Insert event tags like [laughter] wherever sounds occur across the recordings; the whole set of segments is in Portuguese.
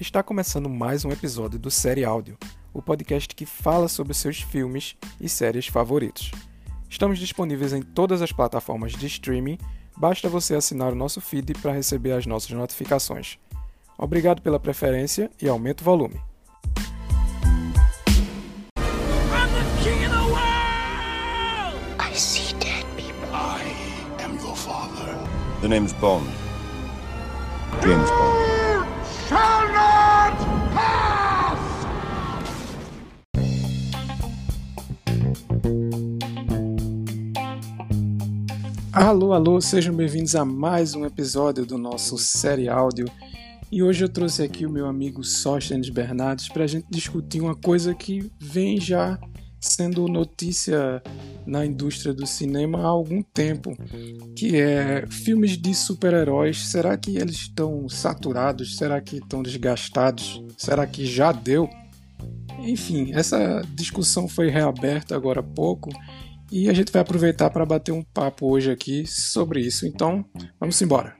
Está começando mais um episódio do Série Áudio, o podcast que fala sobre seus filmes e séries favoritos. Estamos disponíveis em todas as plataformas de streaming, basta você assinar o nosso feed para receber as nossas notificações. Obrigado pela preferência e aumenta o volume. The name's Bond. James Bond. Alô, alô, sejam bem-vindos a mais um episódio do nosso Série Áudio. E hoje eu trouxe aqui o meu amigo Sóstenes Bernardes para a gente discutir uma coisa que vem já sendo notícia na indústria do cinema há algum tempo, que é filmes de super-heróis. Será que eles estão saturados? Será que estão desgastados? Será que já deu? Enfim, essa discussão foi reaberta agora há pouco e a gente vai aproveitar para bater um papo hoje aqui sobre isso. Então, vamos embora.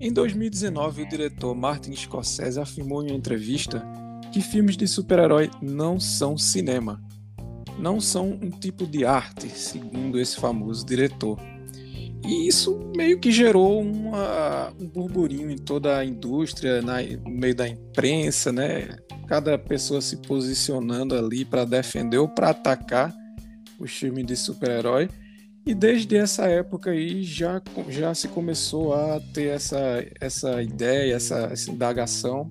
Em 2019, o diretor Martin Scorsese afirmou em uma entrevista que filmes de super-herói não são cinema. Não são um tipo de arte, segundo esse famoso diretor. E isso meio que gerou uma, um burburinho em toda a indústria, na, no meio da imprensa, né? Cada pessoa se posicionando ali para defender ou para atacar os filmes de super-herói. E desde essa época aí já, já se começou a ter essa, essa ideia, essa, essa indagação.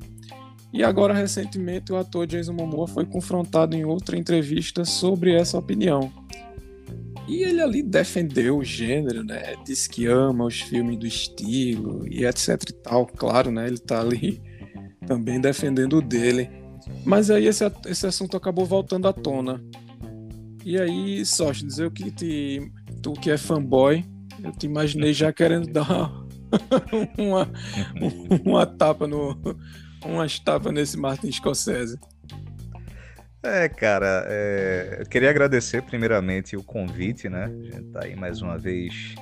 E agora, recentemente, o ator Jason Momoa foi confrontado em outra entrevista sobre essa opinião. E ele ali defendeu o gênero, né? Diz que ama os filmes do estilo e etc e tal. Claro, né? Ele tá ali [laughs] também defendendo o dele. Mas aí esse, esse assunto acabou voltando à tona. E aí, Sóstenes, eu que te tu que é fanboy, eu te imaginei já querendo dar uma, [laughs] uma tapa no. umas tapas nesse Martin Scorsese. É, cara, é, eu queria agradecer primeiramente o convite, né? A gente tá aí mais uma vez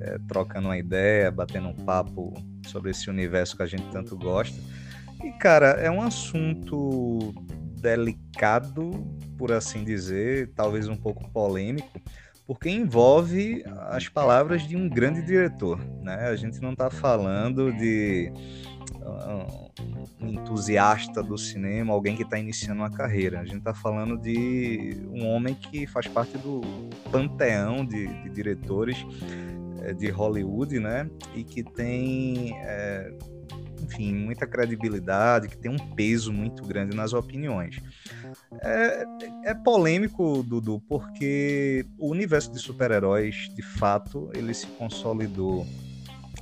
é, trocando uma ideia, batendo um papo sobre esse universo que a gente tanto gosta. E, cara, é um assunto delicado, por assim dizer, talvez um pouco polêmico, porque envolve as palavras de um grande diretor, né? A gente não está falando de um entusiasta do cinema, alguém que está iniciando uma carreira. A gente está falando de um homem que faz parte do panteão de, de diretores é, de Hollywood, né? E que tem, é, enfim, muita credibilidade, que tem um peso muito grande nas opiniões. É, é polêmico, Dudu, porque o universo de super-heróis, de fato, ele se consolidou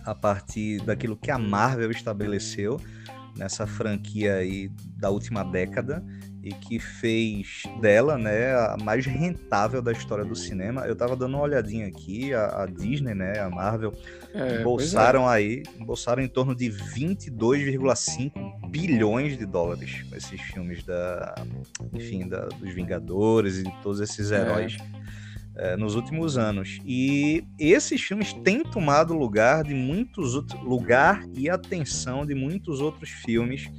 a partir daquilo que a Marvel estabeleceu nessa franquia aí da última década e que fez dela, né, a mais rentável da história do cinema. Eu tava dando uma olhadinha aqui, a, a Disney, né, a Marvel, é, embolsaram é. aí, embolsaram em torno de 22,5 bilhões de dólares esses filmes da, enfim, da, dos Vingadores e de todos esses é. heróis. É, nos últimos anos. E esses filmes têm tomado lugar de muitos outros lugar e atenção de muitos outros filmes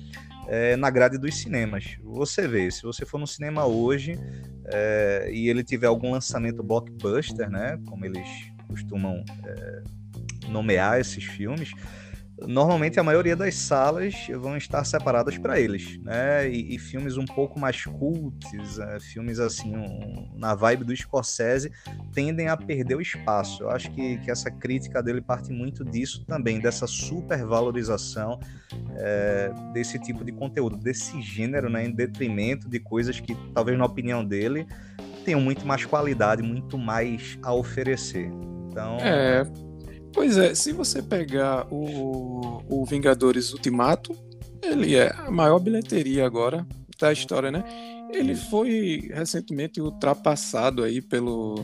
é, na grade dos cinemas. Você vê, se você for no cinema hoje é, e ele tiver algum lançamento blockbuster, né, como eles costumam é, nomear esses filmes, normalmente a maioria das salas vão estar separadas para eles, né? E, e, filmes um pouco mais cults, é, filmes assim, um, na vibe do Scorsese, tendem a perder o espaço. Eu acho que, que essa crítica dele parte muito disso também, dessa supervalorização é, desse tipo de conteúdo, desse gênero, né? Em detrimento de coisas que, talvez na opinião dele, tenham muito mais qualidade, muito mais a oferecer. Então. É, Pois é, se você pegar o, o Vingadores Ultimato, ele é a maior bilheteria agora da história, né? Ele foi recentemente ultrapassado aí pelo,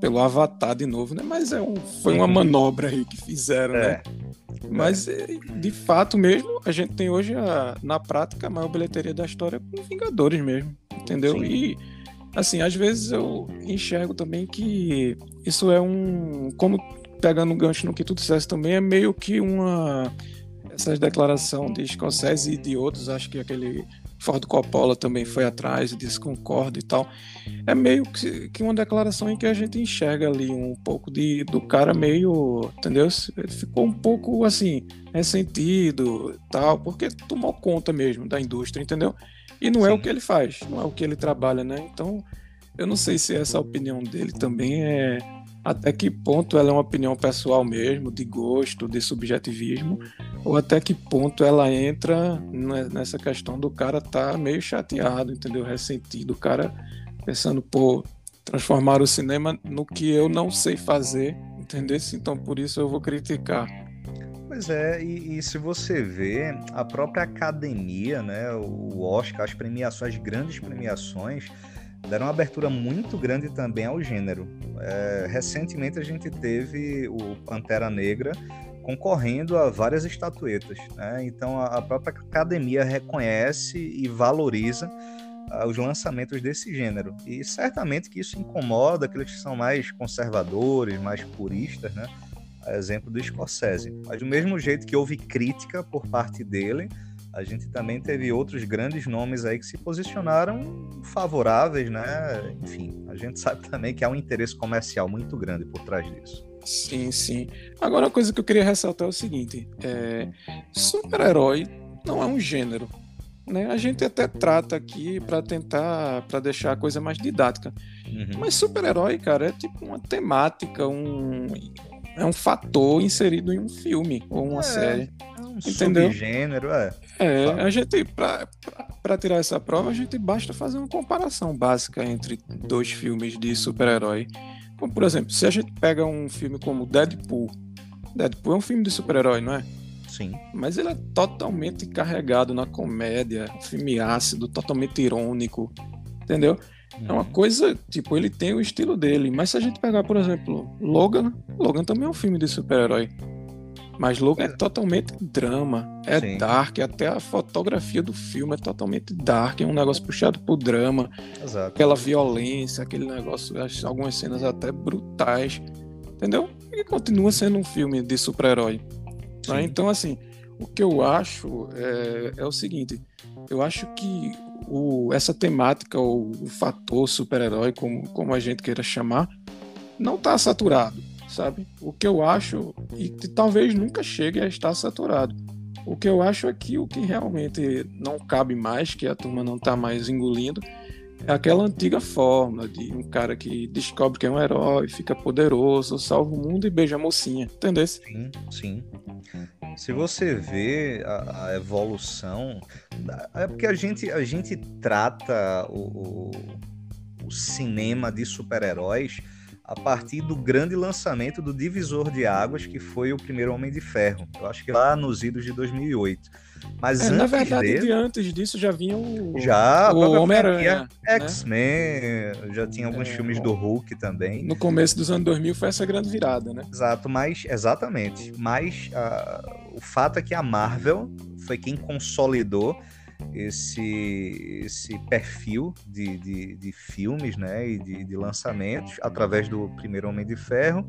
pelo Avatar de novo, né? Mas é um, foi uma manobra aí que fizeram, né? é. né? Mas é, de fato mesmo, a gente tem hoje a, na prática a maior bilheteria da história com Vingadores mesmo, entendeu? Sim. E assim, às vezes eu enxergo também que isso é um como pegando um gancho no que tu disseste também, é meio que uma. Essas declarações de Scorsese e de outros, acho que aquele Ford Coppola também foi atrás e disse concordo e tal. É meio que, que uma declaração em que a gente enxerga ali um pouco de, do cara meio, entendeu? Ele ficou um pouco assim, ressentido tal, porque tomou conta mesmo da indústria, entendeu? E não Sim. é o que ele faz, não é o que ele trabalha, né? Então, eu não sei se essa opinião dele também é até que ponto ela é uma opinião pessoal mesmo, de gosto, de subjetivismo, ou até que ponto ela entra nessa questão do cara tá meio chateado, entendeu? Ressentido, o cara pensando, pô, transformar o cinema no que eu não sei fazer, entendeu? Então por isso eu vou criticar. Pois é, e, e, se você vê a própria academia, né, o Oscar, as premiações, as grandes premiações, deram uma abertura muito grande também ao gênero. É, recentemente a gente teve o Pantera Negra concorrendo a várias estatuetas, né? Então a, própria academia reconhece e valoriza uh, os lançamentos desse gênero. E certamente que isso incomoda aqueles que são mais conservadores, mais puristas, né? A exemplo do Scorsese. Mas do mesmo jeito que houve crítica por parte dele, a gente também teve outros grandes nomes aí que se posicionaram favoráveis, né? Enfim, a gente [laughs] sabe também que há um interesse comercial muito grande por trás disso. Sim, sim. Agora, uma coisa que eu queria ressaltar é o seguinte: é... super-herói não é um gênero. Né? A gente até trata aqui para tentar para deixar a coisa mais didática. Uhum. Mas super-herói, cara, é tipo uma temática, um é um fator inserido em um filme ou uma é, série. Um entendeu? subgênero, é. É, a gente, para tirar essa prova, a gente basta fazer uma comparação básica entre dois filmes de super-herói. Como, por exemplo, se a gente pega um filme como Deadpool, Deadpool é um filme de super-herói, não é? Sim. Mas ele é totalmente carregado na comédia, um filme ácido, totalmente irônico, entendeu? É uma uhum. coisa, tipo, ele tem o estilo dele. Mas se a gente pegar, por exemplo, Logan, Logan também é um filme de super-herói. Mas Logan é totalmente drama, é Sim. dark, até a fotografia do filme é totalmente dark, é um negócio puxado pro drama. Exato. Aquela violência, aquele negócio, algumas cenas até brutais, entendeu? E continua sendo um filme de super-herói. Né? Então, assim, o que eu acho é, é o seguinte: eu acho que o, essa temática, ou o fator super-herói, como, como a gente queira chamar, não está saturado, sabe? O que eu acho, e que talvez nunca chegue a estar saturado. O que eu acho é que o que realmente não cabe mais, que a turma não está mais engolindo, é aquela antiga forma de um cara que descobre que é um herói, fica poderoso, salva o mundo e beija a mocinha, entendeu? Sim, sim. Se você vê a, a evolução, é porque a gente, a gente trata o, o, o cinema de super-heróis a partir do grande lançamento do Divisor de Águas, que foi o primeiro Homem de Ferro. Eu acho que lá nos idos de 2008. Mas é, na verdade, dele, antes disso já vinha o, já, o Homem-Aranha. Né? X-Men, já tinha alguns é, filmes do Hulk também. No começo dos anos 2000 foi essa grande virada, né? Exato, mas exatamente. Mas uh, o fato é que a Marvel foi quem consolidou esse, esse perfil de, de, de filmes né, e de, de, lançamentos através do primeiro Homem de Ferro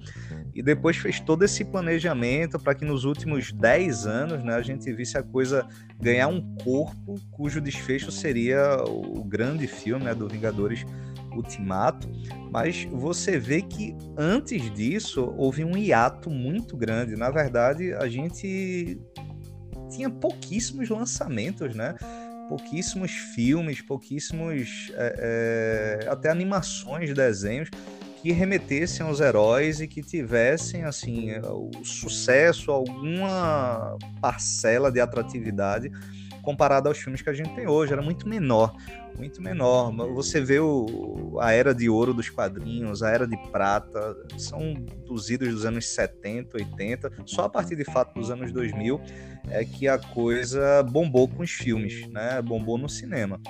e depois fez todo esse planejamento para que nos últimos 10 anos né, a gente visse a coisa ganhar um corpo cujo desfecho seria o grande filme né, do Vingadores Ultimato, mas você vê que antes disso houve um hiato muito grande. Na verdade, a gente tinha pouquíssimos lançamentos, né? Pouquíssimos filmes, pouquíssimos é, é, até animações, desenhos que remetessem aos heróis e que tivessem assim o sucesso, alguma parcela de atratividade comparado aos filmes que a gente tem hoje, era muito menor, muito menor. Você vê o, a era de ouro dos quadrinhos, a era de prata, são dos idos dos anos 70, 80, só a partir de fato dos anos 2000 é que a coisa bombou com os filmes, né? Bombou no cinema.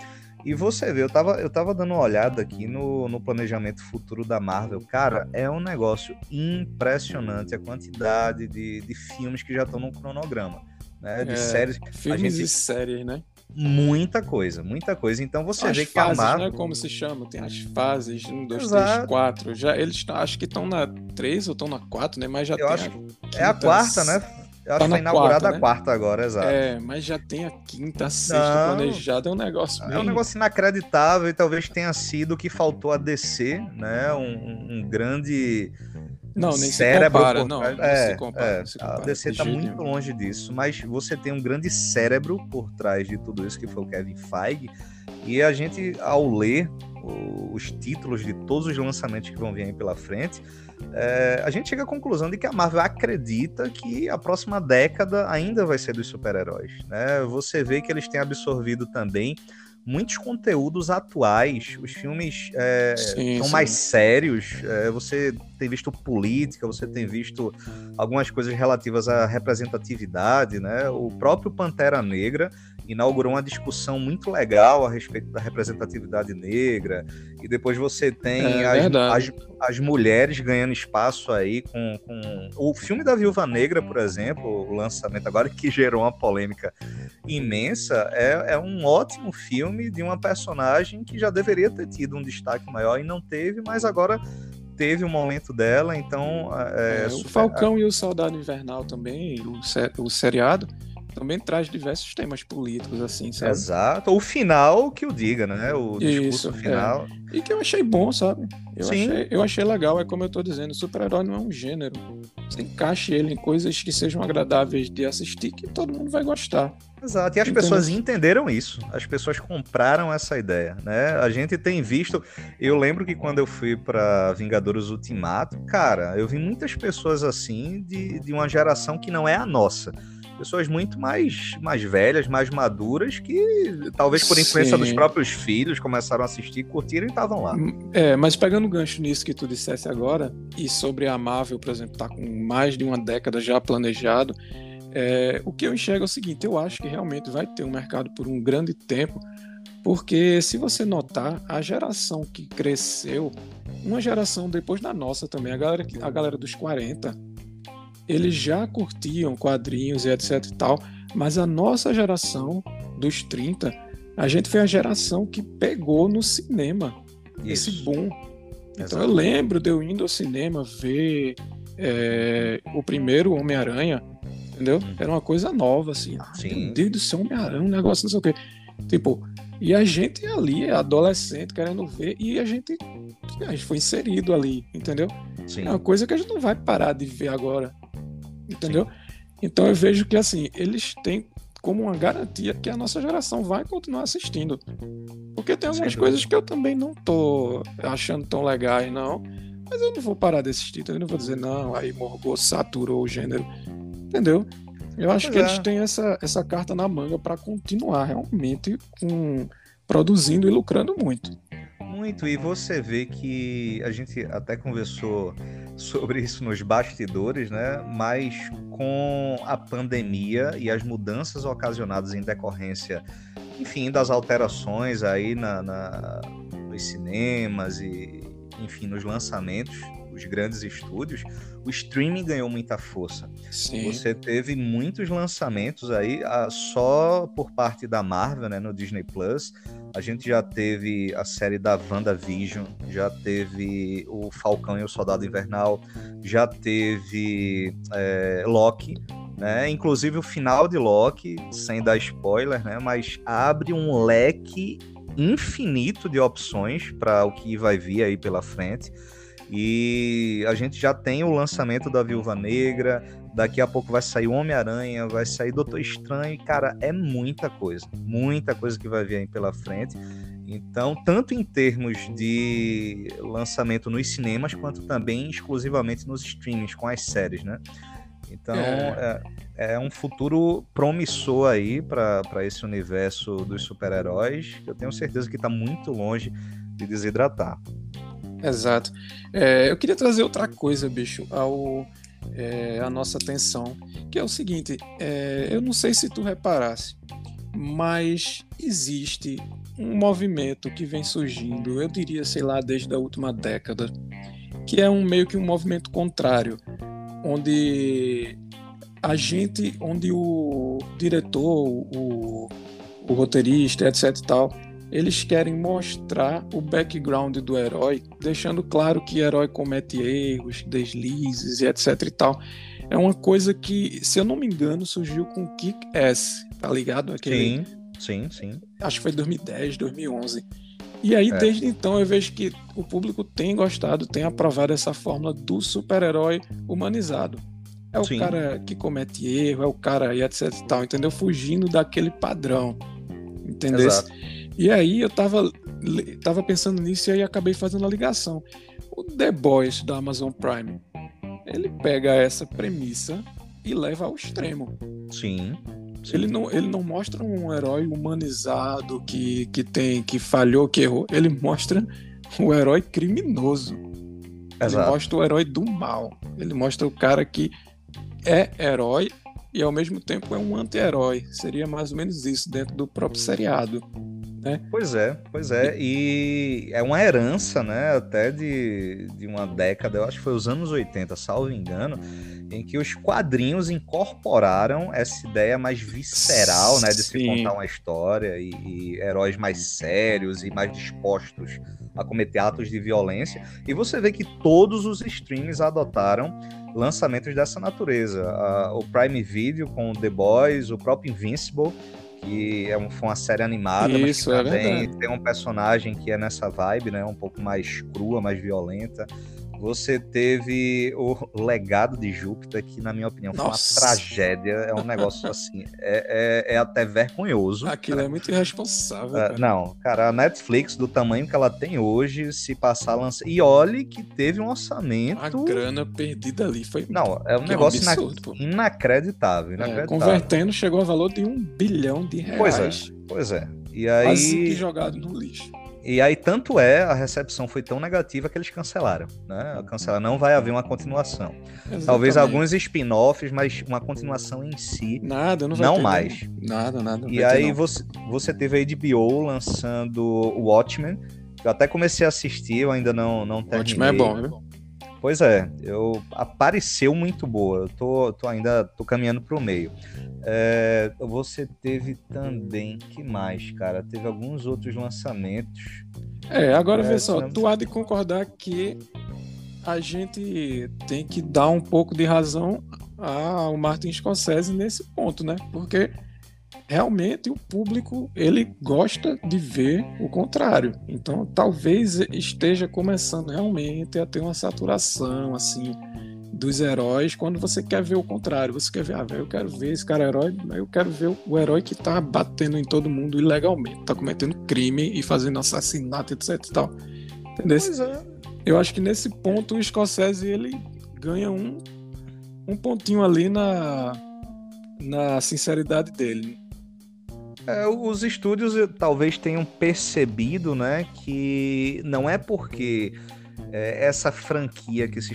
E você vê, eu tava, eu tava dando uma olhada aqui no, no planejamento futuro da Marvel. Cara, é um negócio impressionante a quantidade de, de filmes que já estão no cronograma né? De é, séries. Filmes gente, e séries, né? muita coisa, muita coisa. Então você as vê fases, que a Marvel. né? Como se chama? Tem as fases, um, dois, Exato. três, quatro. Já, eles acho que estão na três ou estão na quatro, né? Mas já Eu tem acho a É a quarta, né? Eu acho Tá que foi inaugurada quarta, a né? quarta agora, exato. É, mas já tem a quinta, a sexta Não. planejada. É um negócio É um negócio inacreditável e talvez tenha sido o que faltou a DC, né? Um- um grande Não, nem se cérebro compara. por Não, é, se compara. é, se a compara DC de tá jeito muito nenhum. longe disso, mas você tem um grande cérebro por trás de tudo isso que foi o Kevin Feige e a gente ao ler os títulos de todos os lançamentos que vão vir aí pela frente, é, a gente chega à conclusão de que a Marvel acredita que a próxima década ainda vai ser dos super-heróis. Né? Você vê que eles têm absorvido também muitos conteúdos atuais. Os filmes é, Sim, são sim. mais sérios. é, você tem visto política, você tem visto algumas coisas relativas à representatividade. Né? O próprio Pantera Negra inaugurou uma discussão muito legal a respeito da representatividade negra. E depois você tem É as, as, as mulheres ganhando espaço aí com, com. O filme da Viúva Negra, por exemplo, o lançamento agora, que gerou uma polêmica imensa, é, é um ótimo filme de uma personagem que já deveria ter tido um destaque maior e não teve, mas agora teve o momento dela, então. É, É, o super- Falcão e o Soldado Invernal também, o, se- o seriado, também traz diversos temas políticos, assim, sabe? Exato. O final que o diga, né? O discurso Isso, é. final. E que eu achei bom, sabe? Eu, Sim. achei, eu achei legal, é como eu tô dizendo, super-herói não é um gênero. Você encaixe ele em coisas que sejam agradáveis de assistir, que todo mundo vai gostar. Exato, e as Entendeu? pessoas entenderam isso. As pessoas compraram essa ideia, né? A gente tem visto. Eu lembro que quando eu fui para Vingadores Ultimato, cara, eu vi muitas pessoas assim de, de uma geração que não é a nossa. Pessoas muito mais, mais velhas, mais maduras, que talvez por influência Sim. dos próprios filhos começaram a assistir, curtiram e estavam lá. É, mas pegando o gancho nisso que tu dissesse agora, e sobre a Marvel, por exemplo, tá com mais de uma década já planejado, é, o que eu enxergo é o seguinte, eu acho que realmente vai ter um mercado por um grande tempo, porque se você notar, a geração que cresceu, uma geração depois da nossa também, a galera, a galera dos 40, eles já curtiam quadrinhos e etc e tal, mas a nossa geração dos 30, a gente foi a geração que pegou no cinema esse Isso. boom. Então Exato. eu lembro de eu indo ao cinema ver é, o primeiro Homem-Aranha, entendeu? Uhum. Era uma coisa nova, assim. Ah, Sim. meu Deus do céu, Homem-Aranha, um negócio não sei o quê. Tipo, e a gente ali, adolescente, querendo ver, e a gente, a gente foi inserido ali, entendeu? Sim. É uma coisa que a gente não vai parar de ver agora, entendeu? Então eu vejo que, assim, eles têm como uma garantia que a nossa geração vai continuar assistindo. Porque tem Sem algumas dúvida. coisas que eu também não tô achando tão legais, não. Mas eu não vou parar de assistir, então eu não vou dizer, não, aí morgou, saturou o gênero. Entendeu? Eu acho Pois que é. eles têm essa, essa carta na manga para continuar realmente com, produzindo e lucrando muito. Muito, e você vê que a gente até conversou sobre isso nos bastidores, né? Mas com a pandemia e as mudanças ocasionadas em decorrência, enfim, das alterações aí na, na- nos cinemas e, enfim, nos lançamentos dos grandes estúdios, o streaming ganhou muita força. Sim. Você teve muitos lançamentos aí, ah, só por parte da Marvel, né, no Disney Plus. A gente já teve a série da WandaVision, já teve o Falcão e o Soldado Invernal, já teve é, Loki, né? Inclusive o final de Loki, sem dar spoiler, né? Mas abre um leque infinito de opções para o que vai vir aí pela frente. E a gente já tem o lançamento da Viúva Negra, daqui a pouco vai sair o Homem-Aranha, vai sair Doutor Estranho, e, cara, é muita coisa, muita coisa que vai vir aí pela frente. Então, tanto em termos de lançamento nos cinemas, quanto também exclusivamente nos streamings, com as séries, né? Então, é, é um futuro promissor aí para esse universo dos super-heróis, eu tenho certeza que está muito longe de desidratar. Exato. É, eu queria trazer outra coisa, bicho, ao, é, à nossa atenção, que é o seguinte: é, eu não sei se tu reparasse, mas existe um movimento que vem surgindo, eu diria, sei lá, desde a última década, que é um meio que um movimento contrário, onde a gente, onde o diretor, o, o roteirista, etc e tal, eles querem mostrar o background do herói, deixando claro que o herói comete erros, deslizes e etc e tal. É uma coisa que, se eu não me engano, surgiu com Kick-Ass, tá ligado? Aquele, sim, sim, sim. Acho que foi 2010, 2011. E aí, é. desde então, eu vejo que o público tem gostado, tem aprovado essa fórmula do super-herói humanizado. É o Sim. cara que comete erro, é o cara e etc e tal, entendeu? Fugindo daquele padrão, entendeu? Exato. E aí eu tava, tava pensando nisso e aí acabei fazendo a ligação. O The Boys da Amazon Prime, ele pega essa premissa e leva ao extremo. Sim. Sim. Ele não, ele não mostra um herói humanizado que, que tem que falhou, que errou. Ele mostra o herói criminoso. Exato. Ele mostra o herói do mal. Ele mostra o cara que é herói e ao mesmo tempo é um anti-herói. Seria mais ou menos isso dentro do próprio seriado. Né? Pois é, pois é. E é uma herança, né? Até de, de uma década, eu acho que foi os anos 80, salvo engano, em que os quadrinhos incorporaram essa ideia mais visceral, né? De se contar uma história e, e heróis mais sérios e mais dispostos a cometer atos de violência. E você vê que todos os streams adotaram lançamentos dessa natureza. o Prime Video com The Boys, o próprio Invincible, que é um, foi uma série animada, Isso, mas que também é tem um personagem que é nessa vibe, né? Um pouco mais crua, mais violenta. Você teve o legado de Júpiter, que, na minha opinião, Nossa. foi uma tragédia. É um negócio assim, é, é, é até vergonhoso. Aquilo é muito irresponsável. É, não, cara, a Netflix, do tamanho que ela tem hoje, se passar lança. E olhe que teve um orçamento. A grana perdida ali foi. Não, é um negócio é um absurdo, ina... inacreditável. É, inacreditável. convertendo, chegou a valor de um bilhão de reais. Pois é, pois é. E aí. Quase que jogado no lixo. E aí, tanto é, a recepção foi tão negativa que eles cancelaram. Né? Cancelaram, não vai haver uma continuação. Exatamente. Talvez alguns spin-offs, mas uma continuação em si. Nada, não vai Não ter, mais. Nada, nada. E aí, você, você teve a HBO lançando o Watchmen. Eu até comecei a assistir, eu ainda não, não terminei. Watchmen é bom, viu? Pois é, eu apareceu muito boa. Eu tô, tô ainda tô caminhando pro meio. É, você teve também, que mais, cara? Teve alguns outros lançamentos. É, agora é, vê só, tu há de concordar que a gente tem que dar um pouco de razão ao Martin Scorsese nesse ponto, né? Porque realmente o público ele gosta de ver o contrário. Então talvez esteja começando realmente a ter uma saturação assim dos heróis quando você quer ver o contrário. Você quer ver, ah, velho, eu quero ver esse cara herói, mas eu quero ver o herói que tá batendo em todo mundo ilegalmente, tá cometendo crime e fazendo assassinato, etc e tal. Entendeu? É. Eu acho que nesse ponto o Scorsese ele ganha um, um pontinho ali na, na sinceridade dele. É, os estúdios eh, talvez tenham percebido, né, que não é porque é, essa franquia que se,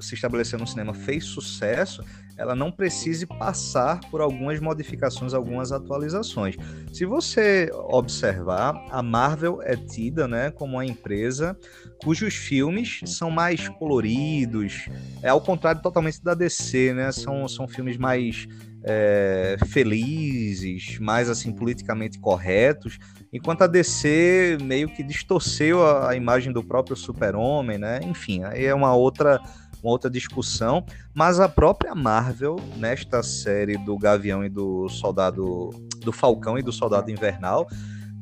se estabeleceu no cinema fez sucesso, ela não precise passar por algumas modificações, algumas atualizações. Se você observar, a Marvel é tida né, como uma empresa cujos filmes são mais coloridos, é ao contrário totalmente da DC, né? São, são filmes mais é, felizes, mais assim politicamente corretos. Enquanto a DC meio que distorceu a, a imagem do próprio super-homem, né? Enfim, aí é uma outra, uma outra discussão. Mas a própria Marvel, nesta série do Gavião e do Soldado... Do Falcão e do Soldado Invernal,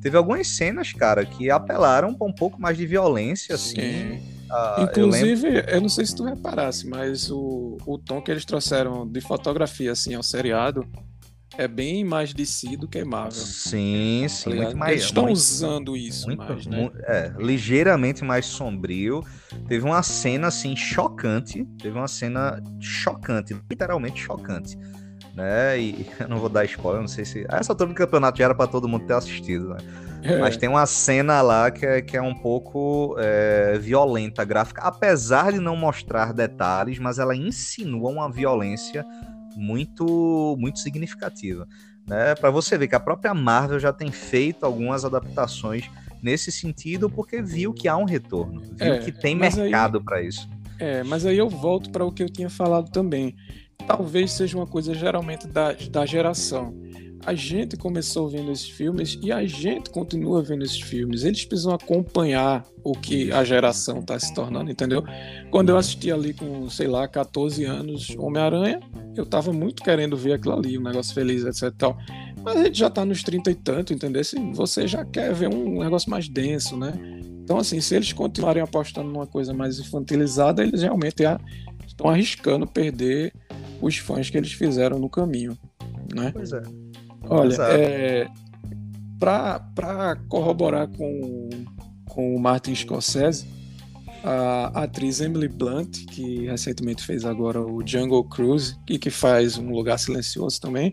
teve algumas cenas, cara, que apelaram para um pouco mais de violência, assim. Sim. Uh, Inclusive, eu, eu, não sei se tu reparasse, mas o, o tom que eles trouxeram de fotografia assim ao seriado é bem mais DC do que Marvel. Sim, sim. Tá muito mais, Eles estão muito, usando isso muito, mais, né? É, ligeiramente mais sombrio. Teve uma cena, assim, chocante. Teve uma cena chocante, literalmente chocante. Né? E [laughs] eu não vou dar spoiler, não sei se. Essa altura do campeonato já era para todo mundo ter assistido, né? É. Mas tem uma cena lá que é, que é um pouco é, violenta, gráfica, apesar de não mostrar detalhes, mas ela insinua uma violência muito, muito significativa. Né? Para você ver que a própria Marvel já tem feito algumas adaptações nesse sentido, porque viu que há um retorno, viu é, que tem mercado para isso. É, mas aí eu volto para o que eu tinha falado também. Talvez seja uma coisa geralmente da, da geração. A gente começou vendo esses filmes e a gente continua vendo esses filmes. Eles precisam acompanhar o que a geração está se tornando, entendeu? Quando eu assisti ali com, sei lá, 14 anos, Homem-Aranha, eu tava muito querendo ver aquilo ali, um negócio feliz, etc. Tal. Mas a gente já tá nos 30 e tanto, entendeu? Assim, você já quer ver um negócio mais denso, né? Então, assim, se eles continuarem apostando numa coisa mais infantilizada, eles realmente estão arriscando perder os fãs que eles fizeram no caminho, né? Pois é. Olha, é, para corroborar com, com o Martin Scorsese, a atriz Emily Blunt, que recentemente fez agora o Jungle Cruise e que faz Um Lugar Silencioso também,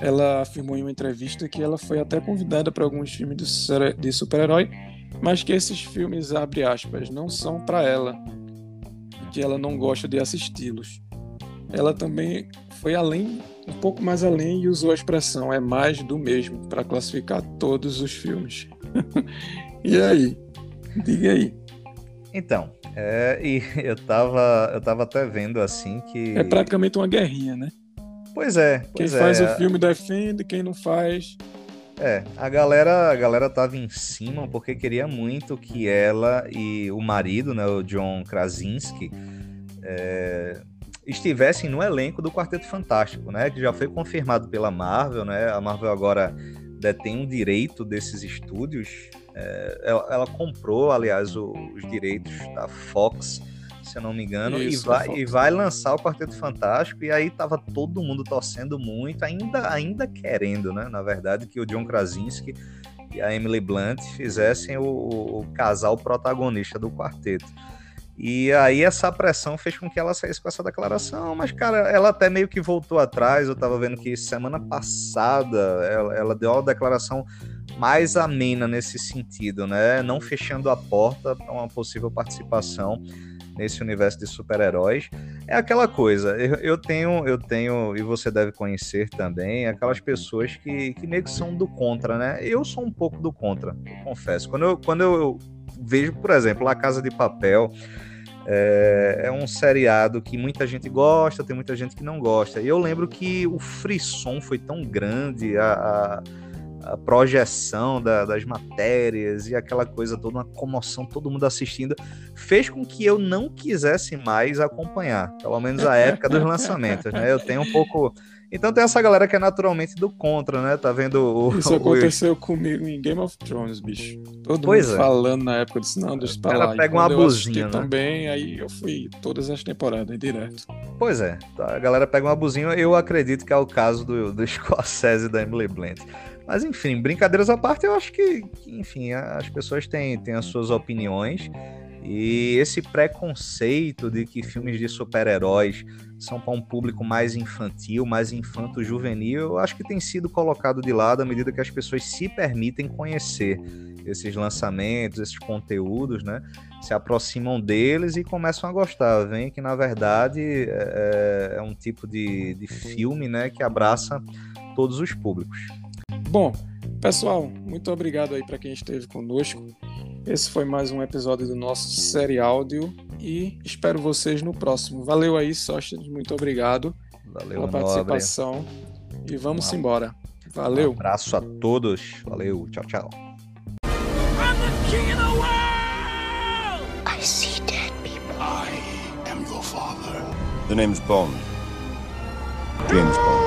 ela afirmou em uma entrevista que ela foi até convidada para alguns filmes de super-herói, mas que esses filmes, abre aspas, não são para ela, que ela não gosta de assisti-los. Ela também foi além, um pouco mais além e usou a expressão é mais do mesmo para classificar todos os filmes. [laughs] e aí? Diga aí. Então, é, e [laughs] eu tava, eu tava até vendo assim que. É praticamente uma guerrinha, né? Pois é. Pois quem é. faz o filme defende, quem não faz. É, a galera, a galera tava em cima porque queria muito que ela e o marido, né, o John Krasinski, é, estivessem no elenco do Quarteto Fantástico, né, que já foi confirmado pela Marvel, né? A Marvel agora detém um direito desses estúdios. É, ela, ela, comprou, aliás, o, os direitos da Fox se eu não me engano, Isso, e, vai, e vai lançar o Quarteto Fantástico, e aí tava todo mundo torcendo muito, ainda, ainda querendo, né? Na verdade, que o John Krasinski e a Emily Blunt fizessem o, o, casal protagonista do quarteto. E aí essa pressão fez com que ela saísse com essa declaração, mas, cara, ela até meio que voltou atrás. Eu tava vendo que semana passada ela, ela deu uma declaração mais amena nesse sentido, né? Não fechando a porta para uma possível participação nesse universo de super-heróis. É aquela coisa, eu, eu, tenho, eu tenho, e você deve conhecer também, aquelas pessoas que, que meio que são do contra, né? Eu sou um pouco do contra, confesso. Quando eu, quando eu vejo, por exemplo, A Casa de Papel, é, é, um seriado que muita gente gosta, tem muita gente que não gosta. E eu lembro que o frisson foi tão grande, a, a a projeção da, das matérias e aquela coisa toda, uma comoção, todo mundo assistindo, fez com que eu não quisesse mais acompanhar, pelo menos a época dos [laughs] lançamentos, né? Eu tenho um pouco. Então tem essa galera que é naturalmente do contra, né? Tá vendo o. Isso aconteceu comigo em Game of Thrones, bicho. Todo pois mundo é. falando na época disse, não, deixa pra lá. pega uma abusinha, né? também, aí eu fui todas as temporadas direto. Pois é, tá, a galera pega uma abusinha, eu acredito que é o caso do, do [laughs] Scorsese e da Emily Blunt. Mas enfim, brincadeiras à parte, eu acho que, enfim, as pessoas têm, têm as suas opiniões. E esse preconceito de que filmes de super-heróis são para um público mais infantil, mais infanto-juvenil, eu acho que tem sido colocado de lado à medida que as pessoas se permitem conhecer esses lançamentos, esses conteúdos, né? Se aproximam deles e começam a gostar. Vem que, na verdade, é, é um tipo de, de filme né, que abraça todos os públicos. Bom, pessoal, muito obrigado aí para quem esteve conosco. Esse foi mais um episódio do nosso série áudio e espero vocês no próximo. Valeu aí, Sóstenes, muito obrigado Valeu, pela participação e vamos um embora. Valeu. Um abraço a todos. Valeu, tchau, tchau. I see dead people. I am your father. The name's Bond. James Bond.